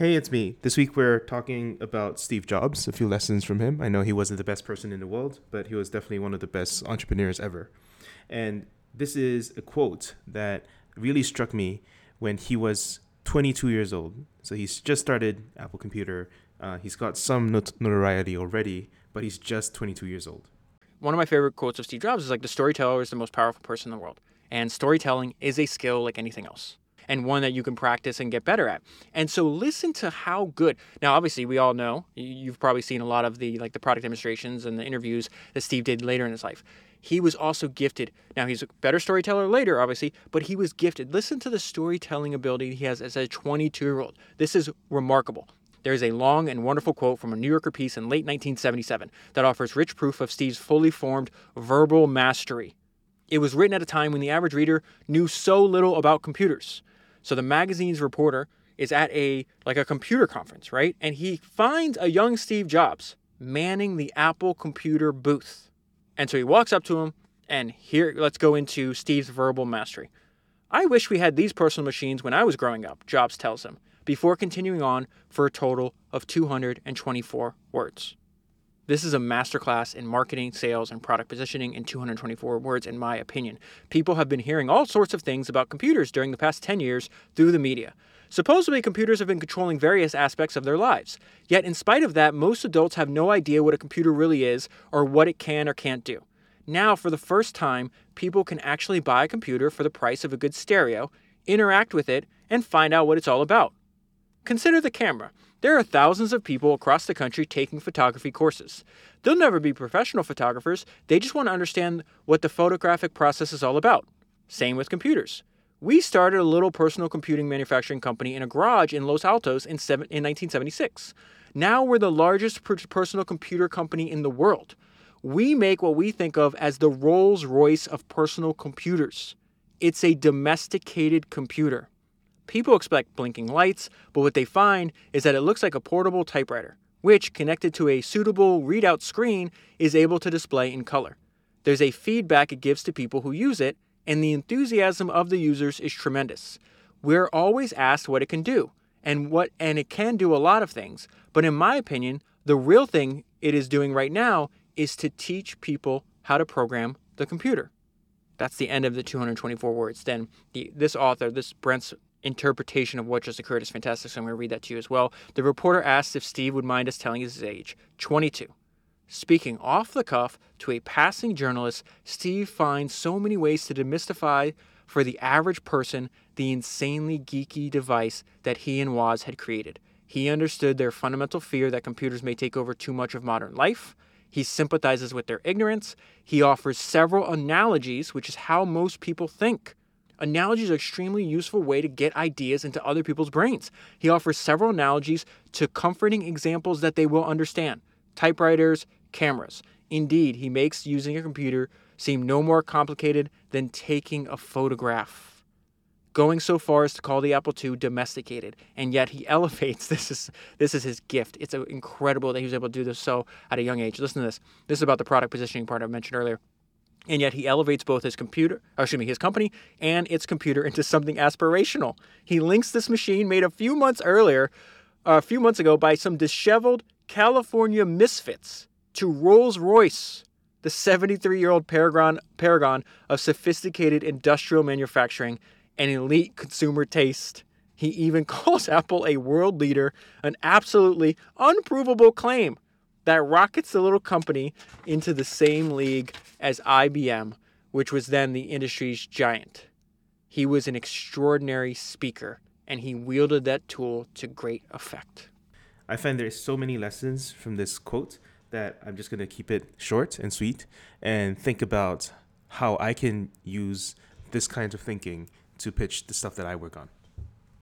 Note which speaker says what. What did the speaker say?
Speaker 1: Hey, it's me. This week we're talking about Steve Jobs, a few lessons from him. I know he wasn't the best person in the world, but he was definitely one of the best entrepreneurs ever. And this is a quote that really struck me when he was 22 years old. So he's just started Apple Computer. Uh, he's got some not- notoriety already, but he's just 22 years old.
Speaker 2: One of my favorite quotes of Steve Jobs is like the storyteller is the most powerful person in the world. And storytelling is a skill like anything else and one that you can practice and get better at. And so listen to how good. Now obviously we all know you've probably seen a lot of the like the product demonstrations and the interviews that Steve did later in his life. He was also gifted. Now he's a better storyteller later obviously, but he was gifted. Listen to the storytelling ability he has as a 22-year-old. This is remarkable. There is a long and wonderful quote from a New Yorker piece in late 1977 that offers rich proof of Steve's fully formed verbal mastery. It was written at a time when the average reader knew so little about computers. So the magazine's reporter is at a like a computer conference, right? And he finds a young Steve Jobs manning the Apple computer booth. And so he walks up to him and here let's go into Steve's verbal mastery. I wish we had these personal machines when I was growing up, Jobs tells him, before continuing on for a total of 224 words. This is a masterclass in marketing, sales, and product positioning in 224 words, in my opinion. People have been hearing all sorts of things about computers during the past 10 years through the media. Supposedly, computers have been controlling various aspects of their lives. Yet, in spite of that, most adults have no idea what a computer really is or what it can or can't do. Now, for the first time, people can actually buy a computer for the price of a good stereo, interact with it, and find out what it's all about. Consider the camera. There are thousands of people across the country taking photography courses. They'll never be professional photographers, they just want to understand what the photographic process is all about. Same with computers. We started a little personal computing manufacturing company in a garage in Los Altos in, seven, in 1976. Now we're the largest per- personal computer company in the world. We make what we think of as the Rolls Royce of personal computers. It's a domesticated computer. People expect blinking lights, but what they find is that it looks like a portable typewriter, which, connected to a suitable readout screen, is able to display in color. There's a feedback it gives to people who use it, and the enthusiasm of the users is tremendous. We're always asked what it can do, and what and it can do a lot of things, but in my opinion, the real thing it is doing right now is to teach people how to program the computer. That's the end of the 224 words. Then the, this author, this Brent's interpretation of what just occurred is fantastic, so I'm going to read that to you as well. The reporter asked if Steve would mind us telling his age 22. Speaking off the cuff to a passing journalist, Steve finds so many ways to demystify for the average person the insanely geeky device that he and Woz had created. He understood their fundamental fear that computers may take over too much of modern life. He sympathizes with their ignorance. He offers several analogies, which is how most people think. Analogies are an extremely useful way to get ideas into other people's brains. He offers several analogies to comforting examples that they will understand typewriters, cameras. Indeed, he makes using a computer seem no more complicated than taking a photograph. Going so far as to call the Apple II domesticated, and yet he elevates this is this is his gift. It's uh, incredible that he was able to do this so at a young age. Listen to this. This is about the product positioning part I mentioned earlier and yet he elevates both his computer, excuse me, his company and its computer into something aspirational. He links this machine made a few months earlier, uh, a few months ago, by some disheveled California misfits to Rolls Royce, the 73 year old paragon, paragon of sophisticated industrial manufacturing and elite consumer taste. He even calls Apple a world leader, an absolutely unprovable claim that rockets the little company into the same league as IBM, which was then the industry's giant. He was an extraordinary speaker, and he wielded that tool to great effect.
Speaker 1: I find there's so many lessons from this quote that I'm just going to keep it short and sweet and think about how I can use this kind of thinking to pitch the stuff that I work on.